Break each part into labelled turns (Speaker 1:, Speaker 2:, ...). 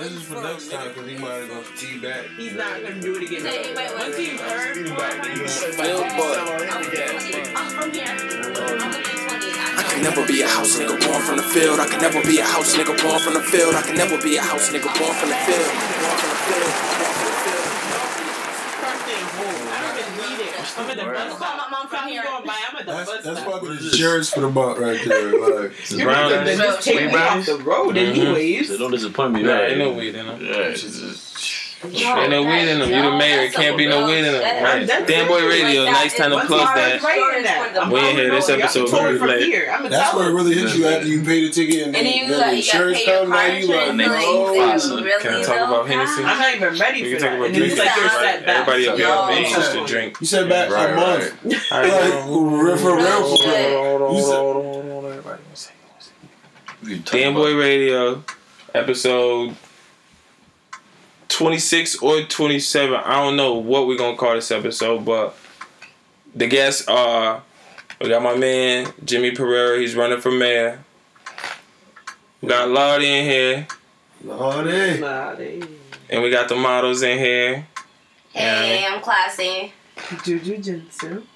Speaker 1: This is for next time because he might have gonna tea back.
Speaker 2: He's not gonna do it again. Once heard
Speaker 1: He
Speaker 2: more,
Speaker 1: might be
Speaker 2: you-
Speaker 1: Phil
Speaker 3: I'm from here. I'm gonna be 20.
Speaker 4: I can never be a house nigga born from the field. I can never be a house nigga born from the field. I can never be a house nigga born from the field. Born from the field. Born from the field.
Speaker 2: First thing, boom. I don't even read it. I'm at the bus
Speaker 3: Call
Speaker 2: stop.
Speaker 3: my mom from here.
Speaker 2: going by. I'm at the
Speaker 1: That's
Speaker 2: bus
Speaker 1: that's
Speaker 2: stop.
Speaker 1: fucking insurance for the month right there. Like,
Speaker 2: You're
Speaker 5: Brown
Speaker 2: gonna just take me off the road anyways. Mm-hmm.
Speaker 5: So don't disappoint me.
Speaker 6: Nah,
Speaker 5: right?
Speaker 6: ain't no weed in them.
Speaker 5: Yeah, it's just-
Speaker 6: Ain't no weed in them. You the mayor. It can't be no weed in them. Right.
Speaker 2: That's
Speaker 6: Boy Radio. Nice time to
Speaker 2: Once
Speaker 6: plug
Speaker 2: you
Speaker 6: that.
Speaker 2: start writing that,
Speaker 6: We ain't
Speaker 2: on
Speaker 6: hear this episode
Speaker 2: I'm
Speaker 6: very
Speaker 2: from
Speaker 6: late.
Speaker 2: here. I'm
Speaker 1: that's what it really hits you after you pay the ticket and then,
Speaker 3: And then you
Speaker 1: then
Speaker 3: got,
Speaker 1: the
Speaker 3: you
Speaker 1: insurance
Speaker 3: pay your.
Speaker 1: Now
Speaker 3: oh,
Speaker 1: you like,
Speaker 3: insurance.
Speaker 5: They
Speaker 3: so
Speaker 5: make
Speaker 3: you
Speaker 5: fun
Speaker 3: say,
Speaker 5: of-
Speaker 3: really
Speaker 6: Can I talk about Hennessy?
Speaker 2: I'm not even ready
Speaker 6: We
Speaker 2: for
Speaker 6: can
Speaker 2: that.
Speaker 6: talk about
Speaker 2: And then it's
Speaker 6: drinking.
Speaker 3: Everybody-
Speaker 2: set back.
Speaker 6: Everybody up here
Speaker 3: Yo.
Speaker 6: just to drink.
Speaker 1: you said back a month.
Speaker 5: right.
Speaker 1: Like, for for real, for real. You said-
Speaker 6: Everybody one second.
Speaker 5: we can talk Damn
Speaker 6: Boy Radio, episode 26 or 27. I don't know what we're going to call this episode, but the guests are we got my man, Jimmy Pereira. He's running for mayor. We got Lottie in here,
Speaker 1: Lordy.
Speaker 2: Nah,
Speaker 6: and we got the models in here.
Speaker 3: Hey, I'm classy.
Speaker 2: Juju Jensen.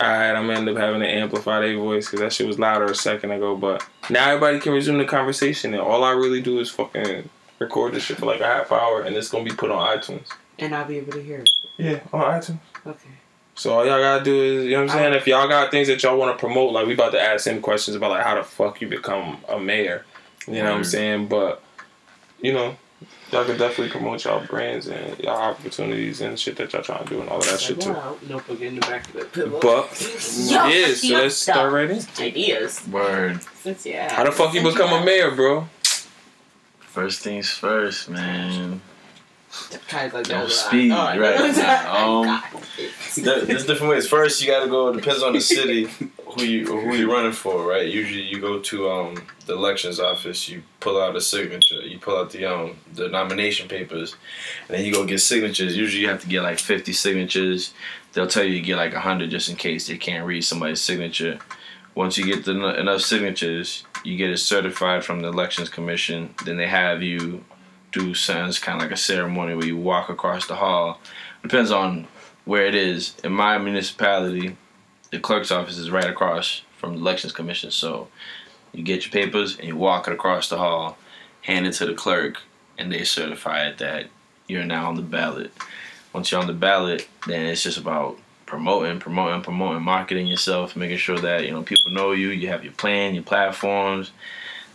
Speaker 6: Alright, I'm gonna end up having to amplify their voice because that shit was louder a second ago. But now everybody can resume the conversation, and all I really do is fucking record this shit for like a half hour, and it's gonna be put on iTunes.
Speaker 2: And I'll be able to hear it.
Speaker 6: Yeah, on iTunes.
Speaker 2: Okay.
Speaker 6: So all y'all gotta do is, you know what I'm saying? If y'all got things that y'all want to promote, like we about to ask him questions about like how the fuck you become a mayor. You know what I'm saying? But you know, y'all could definitely promote y'all brands and y'all opportunities and shit that y'all trying to do and all of that shit too.
Speaker 2: Wow. Notebook in the back of the pillow.
Speaker 6: But yeah, so
Speaker 3: yo,
Speaker 6: let's start right in.
Speaker 2: ideas.
Speaker 5: Word.
Speaker 2: Since yeah.
Speaker 6: How the fuck you become a mayor, bro?
Speaker 5: First things first, man.
Speaker 2: Guys like
Speaker 5: Don't speed,
Speaker 2: Oh,
Speaker 5: right. Um,
Speaker 7: There- There's different ways. First, you got to go. Depends on the city who you who you're running for, right? Usually, you go to um the elections office. You pull out a signature. You pull out the um the nomination papers, and then you go get signatures. Usually, you have to get like 50 signatures. They'll tell you to get like 100 just in case they can't read somebody's signature. Once you get the, enough signatures, you get it certified from the elections commission. Then they have you do something kind of like a ceremony where you walk across the hall. Depends on where it is. In my municipality, the clerk's office is right across from the elections commission. So you get your papers and you walk it across the hall, hand it to the clerk, and they certify it that you're now on the ballot. Once you're on the ballot, then it's just about promoting, promoting, promoting, marketing yourself, making sure that you know people know you. You have your plan, your platforms.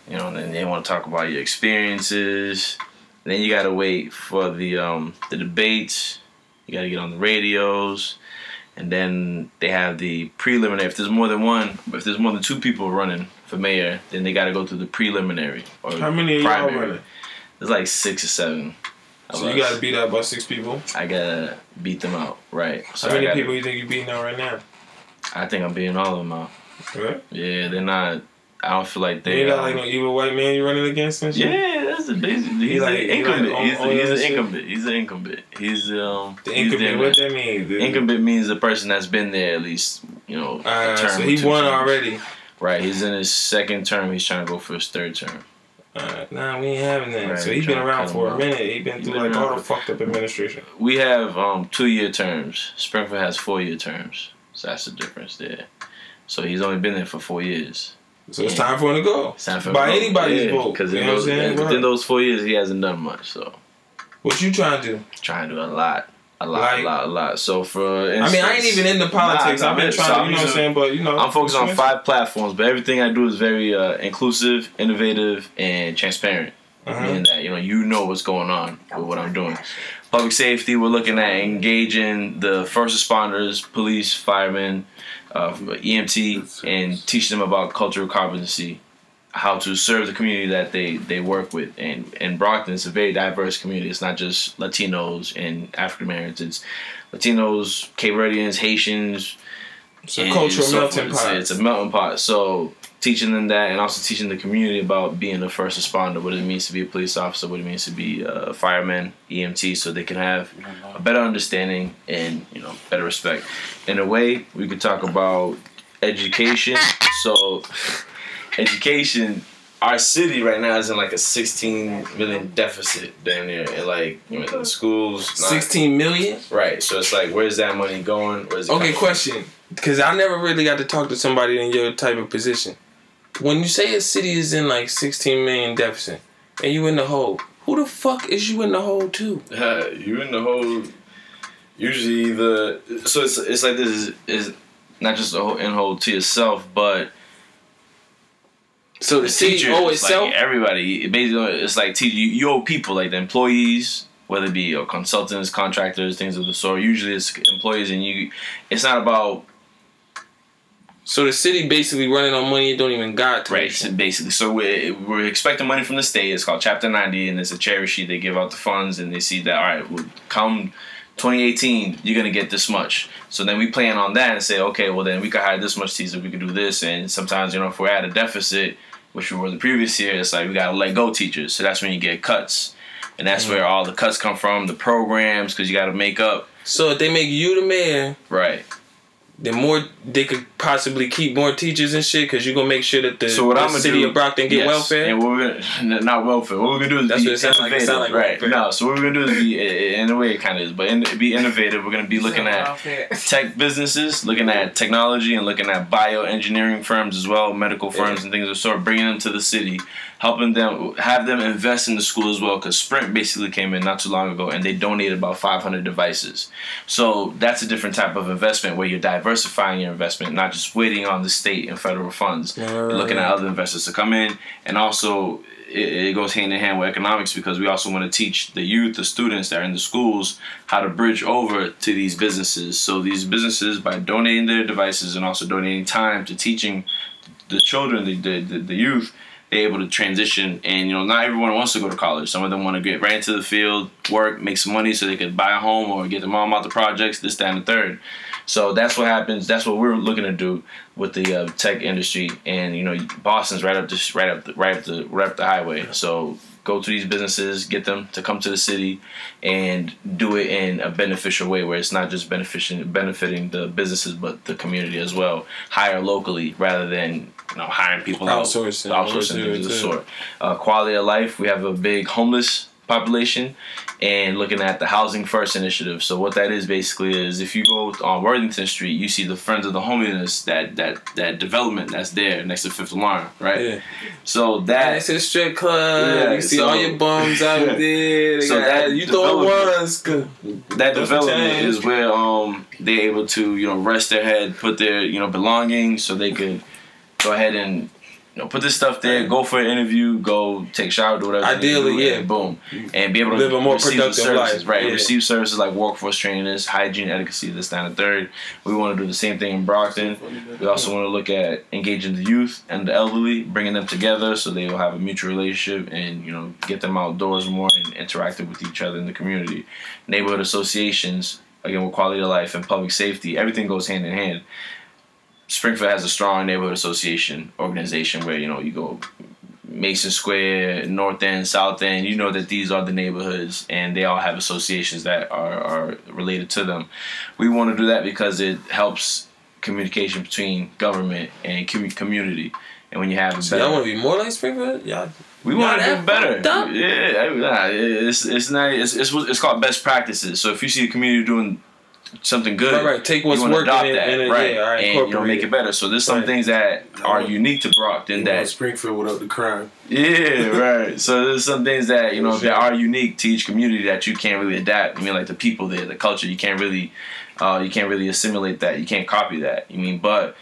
Speaker 7: You know, and then they want to talk about your experiences. Then you gotta wait for the um, the debates. You gotta get on the radios, and then they have the preliminary. If there's more than one, if there's more than two people running for mayor, then they gotta go through the preliminary or
Speaker 6: How many of y'all running?
Speaker 5: There's like six or seven.
Speaker 6: So you gotta beat out by six people.
Speaker 5: I gotta beat them out, right? So
Speaker 6: How many
Speaker 5: gotta-
Speaker 6: people you think you beating out right now?
Speaker 5: I think I'm beating all of them out.
Speaker 6: Right?
Speaker 5: Yeah, they're not. I don't feel like they.
Speaker 6: ain't got
Speaker 5: um,
Speaker 6: like no evil white man you running against and shit?
Speaker 5: Yeah, that's the basic. He's
Speaker 6: He like-
Speaker 5: an incumbent.
Speaker 6: like on-
Speaker 5: he's
Speaker 6: on
Speaker 5: he's an
Speaker 6: shit?
Speaker 5: incumbent. He's an incumbent. He's um.
Speaker 6: The
Speaker 5: he's
Speaker 6: incumbent, what that mean? dude?
Speaker 5: Incumbent means the person that's been there at least, you know, a
Speaker 6: Uh,
Speaker 5: term.
Speaker 6: so he won
Speaker 5: terms.
Speaker 6: already.
Speaker 5: Right, he's in his second term. He's trying to go for his third term.
Speaker 6: Uh, nah, we ain't having that.
Speaker 5: Right,
Speaker 6: so he's been around for a minute. He been through
Speaker 5: been
Speaker 6: like all the fucked up administration.
Speaker 5: We have um two year terms. Springfield has four year terms, so that's the difference there. So he's only been there for four years.
Speaker 6: So it's
Speaker 5: Yeah.
Speaker 6: time for him to go.
Speaker 5: It's time for
Speaker 6: By anybody's
Speaker 5: Yeah,
Speaker 6: vote.
Speaker 5: Because
Speaker 6: You
Speaker 5: in
Speaker 6: know what
Speaker 5: those
Speaker 6: I'm saying?
Speaker 5: within those four years, he hasn't done much. So
Speaker 6: What you trying to do?
Speaker 5: trying to do a lot, a lot,
Speaker 6: Like-
Speaker 5: a lot, a lot. So for
Speaker 6: I mean, I ain't even in the politics.
Speaker 5: Nah, nah,
Speaker 6: I've been trying
Speaker 5: so
Speaker 6: to, you know what I'm saying? But, you know.
Speaker 5: I'm focused on five platforms, but everything I do is very uh, inclusive, innovative, and transparent.
Speaker 6: Uh-huh.
Speaker 5: Meaning that you know you know what's going on with what I'm doing. Public safety, we're looking at engaging the first responders, police, firemen, uh, EMT, and teaching them about cultural competency, how to serve the community that they, they work with. And in Brockton, it's a very diverse community. It's not just Latinos and African Americans. It's Latinos, Cape Verdeans, Haitians,
Speaker 6: It's a cultural
Speaker 5: so
Speaker 6: melting
Speaker 5: forth.
Speaker 6: pot.
Speaker 5: It's, it's a melting pot. So teaching them that, and also teaching the community about being a first responder, what it means to be a police officer, what it means to be a fireman, EMT, so they can have a better understanding and you know better respect. In a way, we could talk about education. So education.
Speaker 7: our city right now is in like a 16 million deficit down there, and like you know, the schools. not-
Speaker 6: Sixteen million.
Speaker 7: Right. So it's like, where's that money going?
Speaker 6: Okay, question. Because I never really got to talk to somebody in your type of position. When you say a city is in like 16 million deficit and you in the hole, who the fuck is you in the hole to?
Speaker 7: Uh, you in the hole Usually the
Speaker 5: So it's it's like this is, is not just a whole in hole to yourself, but
Speaker 6: So the,
Speaker 5: the
Speaker 6: city
Speaker 5: teachers,
Speaker 6: owe
Speaker 5: like everybody. It basically, it's like you, you owe people like the employees, whether it be your consultants, contractors, things of the sort. Usually, it's employees, and you. It's not about
Speaker 6: so the city basically running on money it don't even got to.
Speaker 5: right. So basically, so we're, we're expecting money from the state. It's called Chapter Ninety, and it's a cherry sheet. They give out the funds, and they see that all right, well, come 2018, you're gonna get this much. So then we plan on that and say, okay, well then we could hire this much teacher, we could do this, and sometimes you know if we're at a deficit, which we were the previous year, it's like we gotta let go teachers. So that's when you get cuts, and that's mm. where all the cuts come from, the programs, because you gotta make up.
Speaker 6: So if they make you the man,
Speaker 5: Right.
Speaker 6: Then more they could possibly keep more teachers and shit because you're gonna make sure that the,
Speaker 5: So what
Speaker 6: the
Speaker 5: I'm
Speaker 6: city
Speaker 5: do,
Speaker 6: of Brockton get
Speaker 5: yes,
Speaker 6: welfare.
Speaker 5: and what we're gonna not welfare. What we're gonna do is
Speaker 6: That's
Speaker 5: be
Speaker 6: what it sounds like. It
Speaker 5: innovative,
Speaker 6: sound like
Speaker 5: right?
Speaker 6: welfare.
Speaker 5: No, so what we're gonna do is be in a way it kind of is, but in, be innovative. We're gonna be looking at tech businesses, looking at technology, and looking at bioengineering firms as well, medical firms and things of the sort, bringing them to the city, helping them have them invest in the school as well. Because Sprint basically came in not too long ago, and they donated about 500 devices. So that's a different type of investment where you're diversifying your investment, not just waiting on the state and federal funds.
Speaker 6: Right, right,
Speaker 5: looking
Speaker 6: right.
Speaker 5: at other investors to come in, and also it, goes hand in hand with economics because we also want to teach the youth, the students that are in the schools, how to bridge over to these businesses. So these businesses, by donating their devices and also donating time to teaching the children, the the, the, youth, able to transition. And you know, not everyone wants to go to college. Some of them want to get right into the field, work, make some money, so they could buy a home or get their mom out the projects, this, that, and the third. So that's what happens. That's what we're looking to do with the uh, tech industry, and you know, Boston's right up this, right up, the, right up the, right up the highway. So go to these businesses, get them to come to the city, and do it in a beneficial way, where it's not just benefiting benefiting the businesses, but the community as well. Hire locally rather than you know hiring people out,
Speaker 6: Outsourcing.
Speaker 5: outsourcing
Speaker 6: Or
Speaker 5: things of the sort. Uh, quality of life. We have a big homeless population and looking at the housing first initiative so what that is basically is if you go on worthington street you see the friends of the homeless that that that development that's there next to fifth alarm right
Speaker 6: Yeah.
Speaker 5: so
Speaker 6: And
Speaker 5: that
Speaker 6: it's a strip club.
Speaker 5: Yeah,
Speaker 6: you see
Speaker 5: so-
Speaker 6: all your bums out
Speaker 5: Yeah.
Speaker 6: there. They
Speaker 5: So
Speaker 6: got-
Speaker 5: that
Speaker 6: you throw
Speaker 5: development-
Speaker 6: ones. 'cause-
Speaker 5: that development
Speaker 6: times.
Speaker 5: is where um they're able to you know rest their head put their you know belongings so they could go ahead and you know put this stuff there go for an interview go take a shower do whatever
Speaker 6: Ideally,
Speaker 5: do,
Speaker 6: yeah.
Speaker 5: and boom. Mm-hmm. And be able to
Speaker 6: Live a more
Speaker 5: receive
Speaker 6: productive
Speaker 5: services,
Speaker 6: life,
Speaker 5: right
Speaker 6: yeah.
Speaker 5: receive services like workforce trainers hygiene etiquette this down the third. We want to do the same thing in Brockton. We also want to look at engaging the youth and the elderly bringing them together so they will have a mutual relationship and you know get them outdoors more and interactive with each other in the community. Neighborhood associations again with quality of life and public safety everything goes hand in hand springfield has a strong neighborhood association organization where you know you go mason square north end south end you know that these are the neighborhoods and they all have associations that are, are related to them we want to do that because it helps communication between government and commu- community and when you have a
Speaker 6: So y'all want to be more like Springfield? Y'all.
Speaker 5: we want to do better. Yeah, nah, it's it's not it's, it's it's called best practices. So if you see a community doing something good,
Speaker 6: Right, right. Take what's
Speaker 5: you
Speaker 6: working
Speaker 5: adopt
Speaker 6: and-
Speaker 5: that,
Speaker 6: and,
Speaker 5: right,
Speaker 6: yeah, all right,
Speaker 5: and you know make
Speaker 6: it.
Speaker 5: it better. So there's some
Speaker 6: Right.
Speaker 5: things that are unique to Brockton
Speaker 1: You know,
Speaker 5: that
Speaker 1: Springfield without the crime.
Speaker 5: yeah, right. So there's some things that you know that are unique to each community that you can't really adapt. I mean, like the people there, the culture. You can't really, uh, you can't really assimilate that. You can't copy that. You mean, but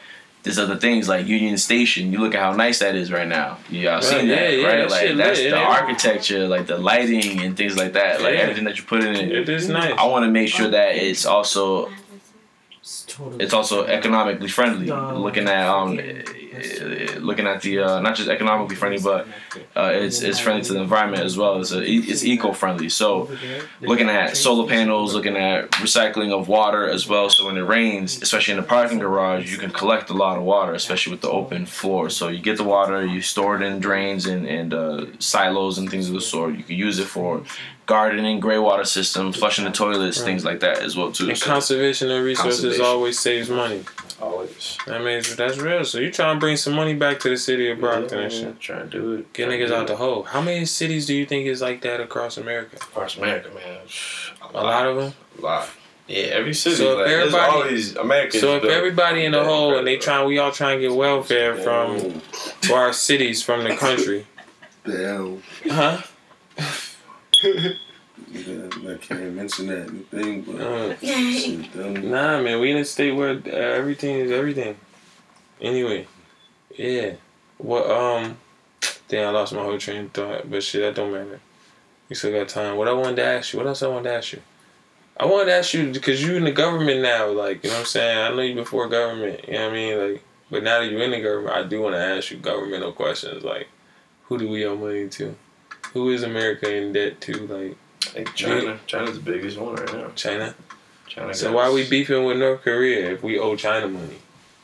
Speaker 5: there's other things like Union Station. You look at how nice that is right now. You all seen
Speaker 6: yeah,
Speaker 5: that,
Speaker 6: yeah,
Speaker 5: right?
Speaker 6: that
Speaker 5: like
Speaker 6: shit
Speaker 5: that's
Speaker 6: lit,
Speaker 5: the
Speaker 6: yeah.
Speaker 5: architecture, like the lighting and things like that. Like
Speaker 6: Yeah.
Speaker 5: everything that you put in it.
Speaker 6: It is nice.
Speaker 5: I want to make sure that it's also it's also economically friendly. Looking at um, looking at the uh, not just economically friendly, but uh, it's it's friendly to the environment as well. It's a, it's eco friendly. So looking at solar panels, looking at recycling of water as well. So when it rains, especially in the parking garage, you can collect a lot of water, especially with the open floor. So you get the water, you store it in drains and and uh, silos and things of the sort. You can use it for gardening, gray water systems, flushing the toilets, things like that as well too.
Speaker 6: And
Speaker 5: So-
Speaker 6: conservation of resources always saves money.
Speaker 1: Always.
Speaker 7: office.
Speaker 6: I mean, that's real. So you trying to bring some money back to the city of Brockton and shit.
Speaker 7: Trying to do it.
Speaker 6: Get
Speaker 7: Trying
Speaker 6: niggas out
Speaker 7: it.
Speaker 6: the hole. How many cities do you think is like that across America?
Speaker 7: Across America, man.
Speaker 6: A lot of them.
Speaker 7: A lot. Yeah, every city.
Speaker 6: So if
Speaker 7: like, there's
Speaker 6: everybody-
Speaker 7: all Americans.
Speaker 6: So if everybody in the hole and they
Speaker 7: incredible.
Speaker 6: try, we all trying to get welfare from for our cities from the country.
Speaker 1: Damn.
Speaker 6: Huh?
Speaker 1: I can't mention that thing, but
Speaker 6: Uh,
Speaker 1: shit,
Speaker 6: nah, man, we in a state where uh, everything is everything. Anyway, yeah. What um, damn, I lost my whole train of thought, but shit, that don't matter. We still got time. What I wanted to ask you? What else I wanted to ask you? I wanted to ask you because you in the government now, like you know what I'm saying. I know you before government, you know what I mean, like. But now that you're in the government, I do want to ask you governmental questions, like, who do we owe money to? Who is America in debt to? Like
Speaker 7: I China. China's the biggest one right now.
Speaker 6: China.
Speaker 7: China.
Speaker 6: So
Speaker 7: got-
Speaker 6: why we beefing with North Korea if we owe China money?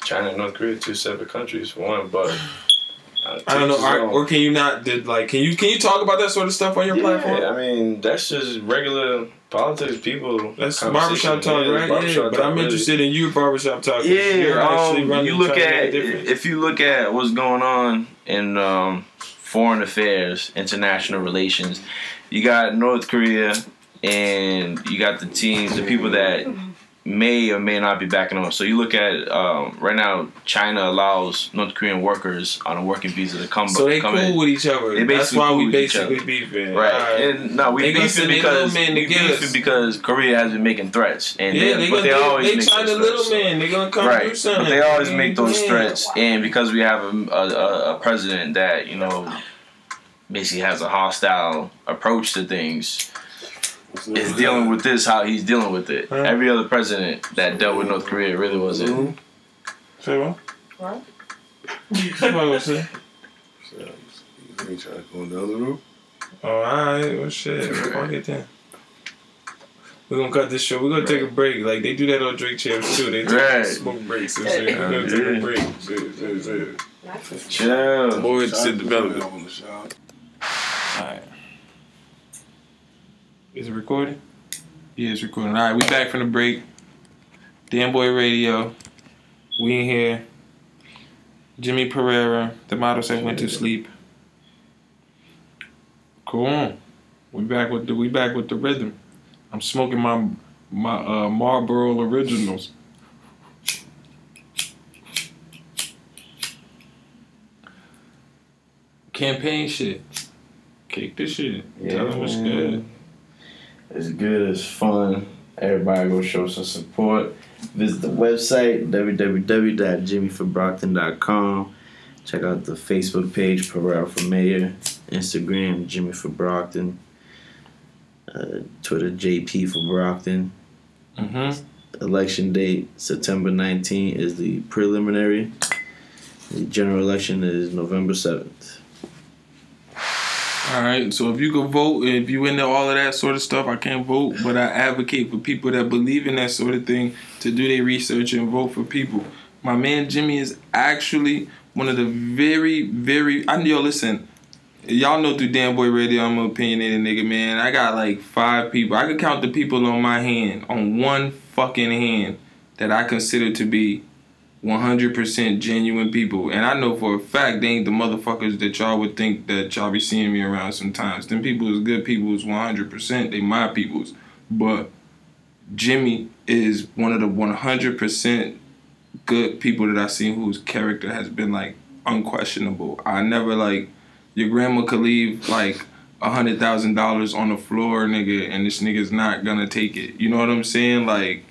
Speaker 7: China and North Korea, two separate countries for one, but. uh,
Speaker 6: I don't know,
Speaker 7: teach
Speaker 6: or, or can you not? Did like can you can you talk about that sort of stuff on your platform?
Speaker 7: Yeah, I mean that's just regular politics. People.
Speaker 6: That's
Speaker 7: conversation.
Speaker 6: barbershop talk,
Speaker 7: Yeah,
Speaker 6: right?
Speaker 7: barbershop
Speaker 6: yeah, but
Speaker 7: talk,
Speaker 6: I'm
Speaker 7: really.
Speaker 6: interested in your barbershop talk. 'cause you're
Speaker 5: Yeah,
Speaker 6: actually
Speaker 5: um,
Speaker 6: running
Speaker 5: you look
Speaker 6: trying
Speaker 5: at
Speaker 6: make a difference.
Speaker 5: if you look at what's going on in um, foreign affairs, international relations. You got North Korea, and you got the teams, the people that may or may not be backing off. So you look at um, right now, China allows North Korean workers on a working visa to come.
Speaker 6: so they
Speaker 5: come
Speaker 6: cool
Speaker 5: in.
Speaker 6: with each other. That's why
Speaker 5: cool
Speaker 6: we basically beefing.
Speaker 5: Right,
Speaker 6: Alright.
Speaker 5: and no, we
Speaker 6: They
Speaker 5: beefing because
Speaker 6: little man to
Speaker 5: we beefing because Korea has been making threats, and
Speaker 6: Yeah,
Speaker 5: they,
Speaker 6: they
Speaker 5: but
Speaker 6: gonna
Speaker 5: they
Speaker 6: they,
Speaker 5: always
Speaker 6: they
Speaker 5: make
Speaker 6: China little
Speaker 5: threats.
Speaker 6: man. They gonna come do something.
Speaker 5: but they always make those
Speaker 6: Yeah.
Speaker 5: threats, and because we have a, a, a, a president that you know basically has a hostile approach to things, is dealing with this how he's dealing with it.
Speaker 6: Huh?
Speaker 5: Every other president that dealt with North Korea really wasn't.
Speaker 6: Say what?
Speaker 3: What?
Speaker 6: What was say?
Speaker 1: So, you ain't trying to go in the other room?
Speaker 6: Oh, alright. Well, shit. Fuck it then. We're gonna cut this short. We're gonna take a break. Like they do that on Drink Champs too. They take
Speaker 5: Right.
Speaker 6: smoke breaks and shit. We're gonna take a break. Shit, shit, shit.
Speaker 5: Chill.
Speaker 6: Boy, sit
Speaker 1: Shot
Speaker 6: development. Alright. Is it recording? Yeah, it's recording. Alright, we back from the break. Damn Boy Radio. We in here. Jimmy Pereira. The model said went to sleep. Cool. We back with the we back with the rhythm. I'm smoking my my uh, Marlboro originals. Campaign shit. Kick this shit. Tell them what's good.
Speaker 5: It's good, it's fun. Everybody go show some support. Visit the website, www.jimmyforbrockton.com. Check out the Facebook page, Pereira for Mayor. Instagram, Jimmy for Brockton. Uh, Twitter, JP for Brockton.
Speaker 6: Mm-hmm.
Speaker 5: Election date, September 19 is the preliminary. The general election is November 7th.
Speaker 6: All right. So if you can vote, if you into all of that sort of stuff, I can't vote, but I advocate for people that believe in that sort of thing to do their research and vote for people. My man Jimmy is actually one of the very, very. I yo listen. Y'all know through Damn Boy Radio, I'm an opinionated nigga, man. I got like five people. I could count the people on my hand, on one fucking hand, that I consider to be 100% genuine people. And I know for a fact they ain't the motherfuckers that y'all would think that y'all be seeing me around sometimes. Them people is good people is 100%. They my peoples. But Jimmy is one of the 100% good people that I seen whose character has been like unquestionable. I never like your grandma could leave like a hundred thousand dollars on the floor, nigga, and this nigga's not gonna take it. You know what I'm saying? Like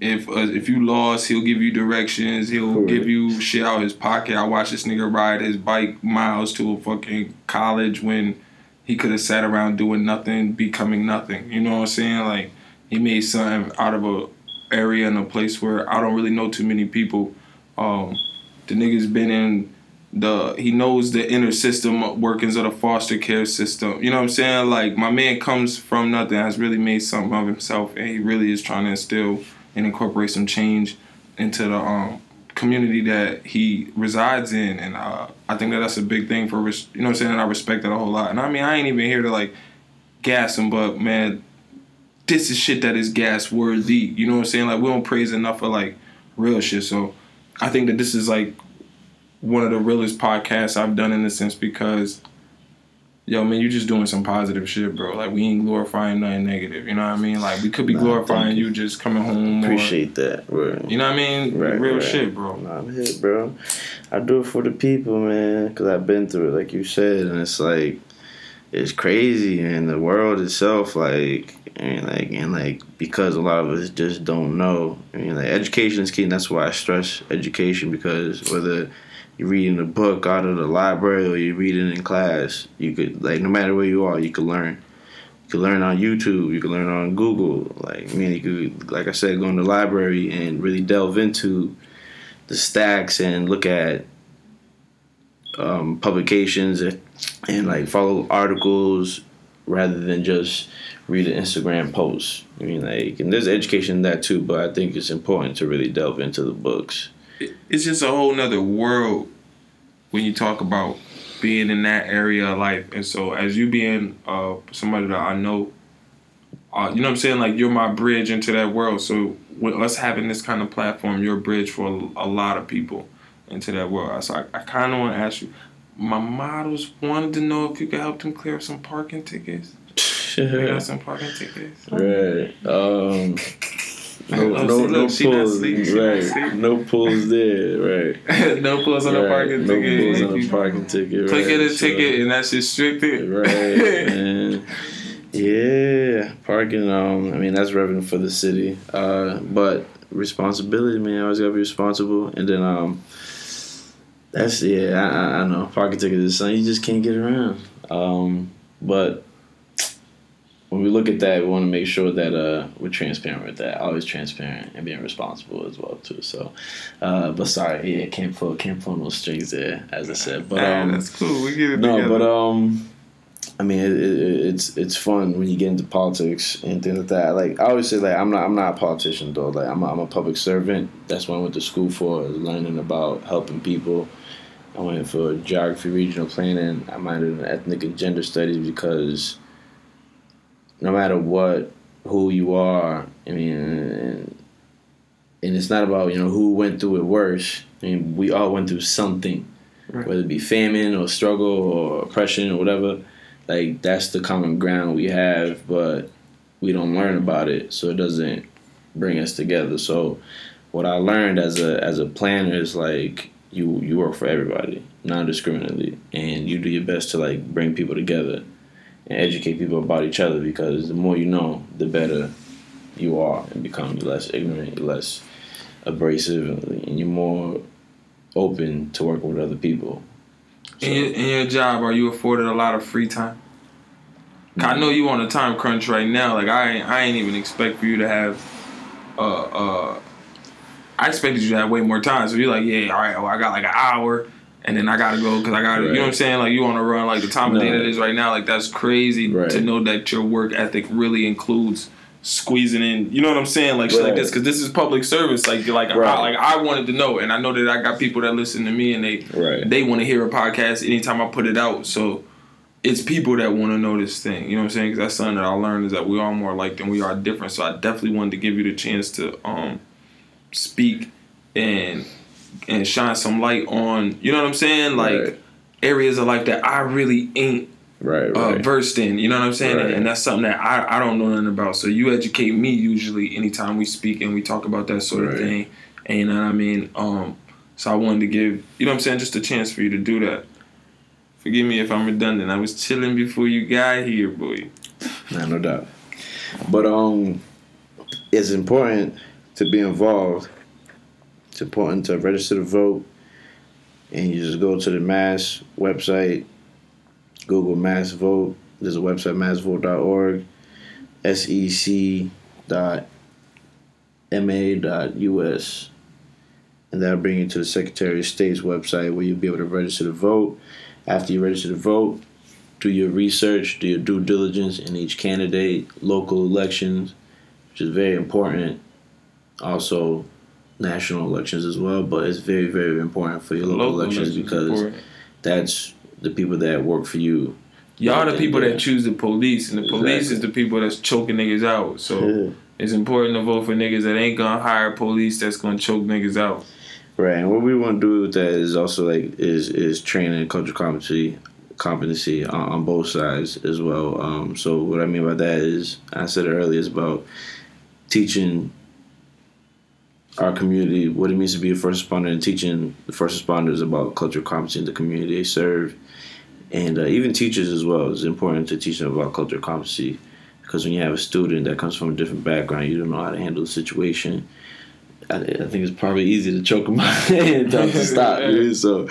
Speaker 6: if uh, if you lost, he'll give you directions. He'll
Speaker 5: Correct.
Speaker 6: give you shit out of his pocket. I watched this nigga ride his bike miles to a fucking college when he could have sat around doing nothing, becoming nothing. You know what I'm saying? Like he made something out of a area and a place where I don't really know too many people. Um, the nigga's been in the he knows the inner system workings of the foster care system. You know what I'm saying? Like my man comes from nothing, has really made something of himself, and he really is trying to instill and incorporate some change into the um, community that he resides in, and uh, I think that that's a big thing for res- you know what I'm saying. And I respect that a whole lot. And I mean, I ain't even here to like gas him, but man, this is shit that is gas worthy. You know what I'm saying? Like we don't praise enough for like real shit. So I think that this is like one of the realest podcasts I've done in a sense because yo man, you just doing some positive shit, bro. Like we ain't glorifying nothing negative. You know what I mean? Like we could be
Speaker 5: Nah,
Speaker 6: glorifying you just coming home. or-
Speaker 5: Appreciate that. Bro.
Speaker 6: you know what I mean?
Speaker 5: Right,
Speaker 6: Real
Speaker 5: right.
Speaker 6: shit, bro.
Speaker 5: Nah, I'm here, bro. I do it for the people, man, because I've been through it, like you said, and it's like it's crazy, and the world itself, like, and like, and like, because a lot of us just don't know. I mean, like, education is key, and that's why I stress education because whether you're reading a book out of the library or you're reading in class, you could like, no matter where you are, you could learn. You can learn on YouTube. You can learn on Google. Like, I mean, you could, like I said, go in the library and really delve into the stacks and look at um, publications and, and like follow articles rather than just read an Instagram post. I mean, like, and there's education in that too, but I think it's important to really delve into the books.
Speaker 6: It's just a whole nother world when you talk about being in that area of life. And so, as you being uh, somebody that I know, uh, you know what I'm saying? Like, you're my bridge into that world. So, with us having this kind of platform, you're a bridge for a, a lot of people into that world. So, I, I kind of want to ask you. My models wanted to know if you could help them clear up some parking tickets. They got some parking tickets.
Speaker 5: Right. Um, no, no, no
Speaker 6: look, she not
Speaker 5: pulls.
Speaker 6: sleep, she not
Speaker 5: Right. No pulls there. Right.
Speaker 6: no plus on the
Speaker 5: Right.
Speaker 6: parking
Speaker 5: no
Speaker 6: ticket.
Speaker 5: No pulls on the parking ticket.
Speaker 6: Click
Speaker 5: right.
Speaker 6: at a
Speaker 5: So-
Speaker 6: ticket and that's restricted.
Speaker 5: Right, man. Yeah, parking. Um, I mean that's revenue for the city. Uh, but responsibility, man. I Always gotta be responsible. And then um, that's yeah. I, I, I know parking ticket is something you just can't get around. Um, but when we look at that, we want to make sure that uh we're transparent with that. Always transparent and being responsible as well too. So, uh, but sorry, yeah, can't pull can't pull no strings there, as I said. But um,
Speaker 6: that's cool. We get it
Speaker 5: no,
Speaker 6: together.
Speaker 5: but um, I mean, it, it, it's it's fun when you get into politics and things like that. Like I always say, like I'm not I'm not a politician though. Like I'm a, I'm a public servant. That's what I went to school for, learning about helping people. I went for geography, regional planning. I minored in ethnic and gender studies because no matter what, who you are, I mean, and, and it's not about you know who went through it worse. I mean, we all went through something
Speaker 6: Right.
Speaker 5: whether it be famine or struggle or oppression or whatever, like that's the common ground we have, but we don't learn about it, so it doesn't bring us together. So what I learned as a as a planner is like you you work for everybody, non discriminately, and you do your best to like bring people together and educate people about each other because the more you know, the better you are and become less ignorant, less abrasive, and you're more open to working with other people. So-
Speaker 6: in, your, in your job, are you afforded a lot of free time? I know you on a time crunch right now. Like I, ain't, I ain't even expect for you to have. Uh, uh, I expected you to have way more time. So you're like, yeah, all right. Well, I got like an hour, and then I gotta go because I got to You know what I'm saying? Like you on a run. Like the time of day that is right now. Like that's crazy
Speaker 5: Right.
Speaker 6: to know that your work ethic really includes squeezing in. You know what I'm saying? Like shit like this because this is public service. Like like I, like I wanted to know, and I know that I got people that listen to me and they
Speaker 5: Right.
Speaker 6: they want to hear a podcast anytime I put it out. So it's people that want to know this thing. You know what I'm saying? Because that's something that I learned is that we are more alike than we are different. So I definitely wanted to give you the chance to um speak and and shine some light on. You know what I'm saying? Like
Speaker 5: Right.
Speaker 6: areas of life that I really ain't
Speaker 5: Right,
Speaker 6: uh, versed in. You know what I'm saying?
Speaker 5: Right.
Speaker 6: And that's something that I, I don't know nothing about. So you educate me usually anytime we speak and we talk about that sort of thing. And you know what I mean? Um, so I wanted to give you know what I'm saying, just a chance for you to do that. Forgive me if I'm redundant. I was chilling before you got here, boy.
Speaker 5: Nah, no doubt. But um, it's important to be involved. It's important to register to vote, and you just go to the Mass website, Google Mass Vote. There's a website, massvote.org, sec dot ma dot us, and that'll bring you to the Secretary of State's website where you'll be able to register to vote. After you register to vote, do your research, do your due diligence in each candidate, local elections, which is very important. Also, national elections as well, but it's very, very important for your local, elections
Speaker 6: elections
Speaker 5: because
Speaker 6: important.
Speaker 5: that's the people that work for you.
Speaker 6: y'all the people that choose the police, and the police is the people that's choking niggas out. So
Speaker 5: Yeah.
Speaker 6: it's important to vote for niggas that ain't gonna hire police that's gonna choke niggas out.
Speaker 5: Right, and what we want to do with that is also like is is training cultural competency competency on, on both sides as well. Um, so what I mean by that is I said it earlier is about teaching our community what it means to be a first responder and teaching the first responders about cultural competency in the community they serve, and uh, even teachers as well. It's important to teach them about cultural competency because when you have a student that comes from a different background, you don't know how to handle the situation. I, I think it's probably easy to choke them out and tell them to stop. So,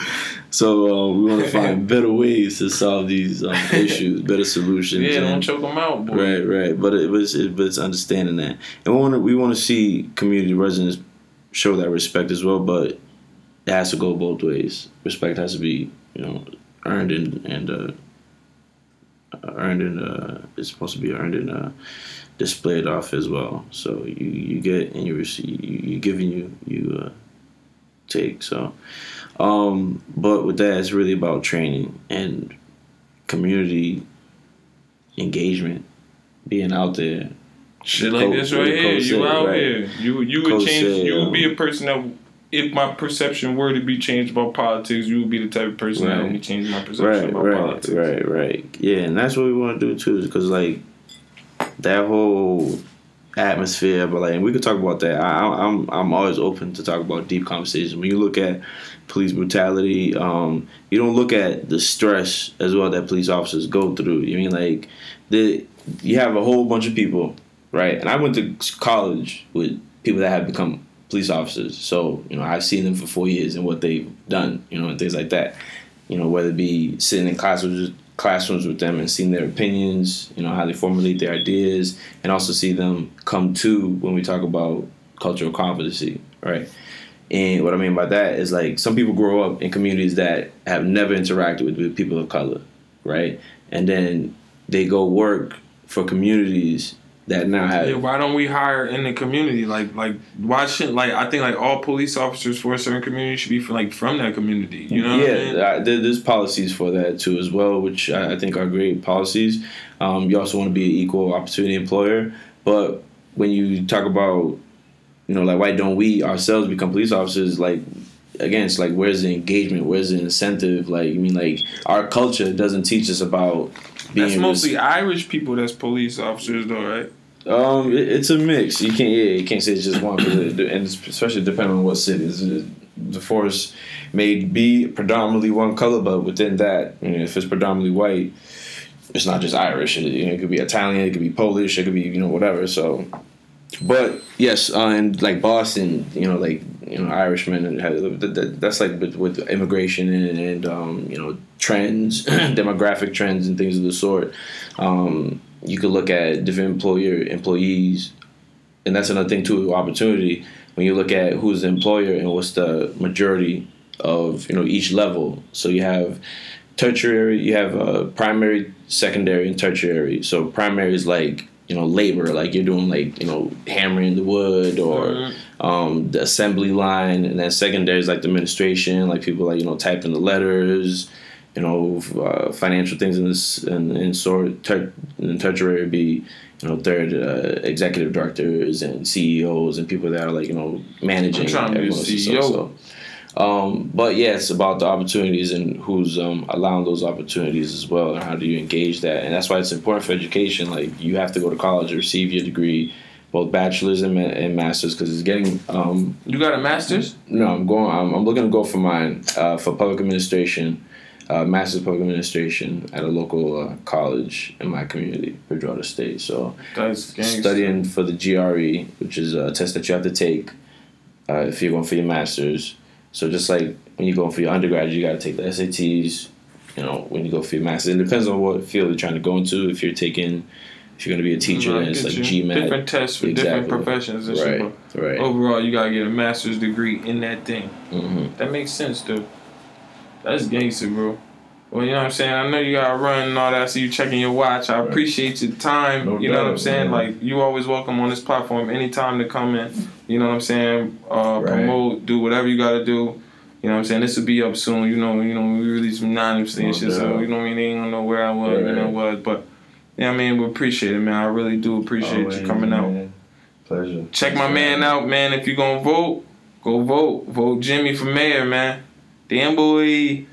Speaker 5: so uh, we want to find better ways to solve these um, issues, better solutions.
Speaker 6: Yeah,
Speaker 5: and-
Speaker 6: don't choke them out, boy.
Speaker 5: Right, right. But it was, it, but it's understanding that, and we want to, we want to see community residents show that respect as well. But it has to go both ways. Respect has to be, you know, earned and and uh, earned and uh, it's supposed to be earned and uh, displayed off as well. So you you get and you receive, you, you give and you you uh, take. So, um, but with that, it's really about training and community engagement, being out there.
Speaker 6: Shit like this right here, you
Speaker 5: said,
Speaker 6: out
Speaker 5: right.
Speaker 6: here. You you would
Speaker 5: Coach
Speaker 6: change.
Speaker 5: said,
Speaker 6: you would be
Speaker 5: um,
Speaker 6: a person that, if my perception were to be changed about politics, you would be the type of person that would me change my perception
Speaker 5: Right,
Speaker 6: about
Speaker 5: right,
Speaker 6: politics.
Speaker 5: right, right. Yeah, and that's what we want to do too, because like that whole atmosphere. But like, and we could talk about that. I- I'm I'm always open to talk about deep conversations. When you look at police brutality, um, you don't look at the stress as well that police officers go through. You mean like the you have a whole bunch of people, right? And I went to college with people that have become police officers, so you know I've seen them for four years and what they've done, you know, and things like that. You know, whether it be sitting in classrooms classrooms with them and seeing their opinions, you know, how they formulate their ideas, and also see them come to when we talk about cultural competency, right? And what I mean by that is like some people grow up in communities that have never interacted with, with people of color, right? And then they go work for communities that now have
Speaker 6: Yeah, why don't we hire in the community? Like, like why shouldn't like I think like all police officers for a certain community should be from, like from that community. You know? what I mean?
Speaker 5: yeah, uh, there's policies for that too as well, which I, I think are great policies. Um, you also want to be an equal opportunity employer, but when you talk about, you know, like why don't we ourselves become police officers? Like, again, it's like where's the engagement? Where's the incentive? Like, I mean, like our culture doesn't teach us about.
Speaker 6: That's mostly Irish people that's police officers, though, right?
Speaker 5: Um, it, it's a mix. You can't, yeah, you can't say it's just one, it- and especially depending on what city. The force may be predominantly one color, but within that, you know, if it's predominantly white, it's not just Irish. It, you know, it could be Italian, it could be Polish, it could be you know whatever. So, but yes, uh, and like Boston, you know, like you know Irishmen, and that's like with, with immigration and, and um, you know trends, demographic trends, and things of the sort. Um, you could look at different employer employees, and that's another thing too. Opportunity when you look at who's the employer and what's the majority of you know each level. So you have tertiary, you have uh, primary, secondary, and tertiary. So primary is like you know labor, like you're doing like you know hammering the wood or um, the assembly line, and then secondary is like the administration, like people like you know typing the letters, you know uh, financial things in this and, and sort. Ter- and tertiary would be you know third uh, executive directors and CEOs and people that are like you know managing.
Speaker 6: I'm trying to be
Speaker 5: everyone. So-
Speaker 6: CEO.
Speaker 5: so- um, but yeah, it's about the opportunities and who's um, allowing those opportunities as well, and how do you engage that? And that's why it's important for education. Like you have to go to college to receive your degree, both bachelor's and, and master's, because it's getting. Um,
Speaker 6: You got a master's?
Speaker 5: no, I'm going. I'm, I'm looking to go for mine uh, for public administration, uh, master's public administration at a local uh, college in my community, Bridgewater State. So
Speaker 6: That's
Speaker 5: studying for the GRE, which is a test that you have to take uh, if you're going for your master's. So just like when you're going for your undergrad, you got to take the SATs. You know, when you go for your master's, it depends on what field you're trying to go into. If you're taking, if you're going to be a teacher, then it's
Speaker 6: get
Speaker 5: like
Speaker 6: you.
Speaker 5: GMAT.
Speaker 6: Different tests for different professions and.
Speaker 5: Right, right.
Speaker 6: Overall, you gotta get a master's degree in that thing.
Speaker 5: hmm
Speaker 6: That makes sense, dude. That's gangster, bro. Well, you know what I'm saying? I know you gotta run and all that, so you checking your watch. I appreciate your time.
Speaker 8: No
Speaker 6: you know what I'm saying?
Speaker 8: man.
Speaker 6: Like, you always welcome on this platform anytime to come in. You know what I'm saying? Uh,
Speaker 5: Right.
Speaker 6: Promote, do whatever you gotta do. You know what I'm saying? This will be up soon. You know, you know, we release some anonymously and shit, so you know what I mean? They ain't gonna know where I was, you know
Speaker 8: Right.
Speaker 6: what. But, yeah, I mean, we appreciate it, man. I really do appreciate
Speaker 8: Always,
Speaker 6: you coming out.
Speaker 8: Pleasure.
Speaker 6: Check my man out, man. If you're gonna vote, Go vote. Vote Jimmy for mayor, man. Damn boy.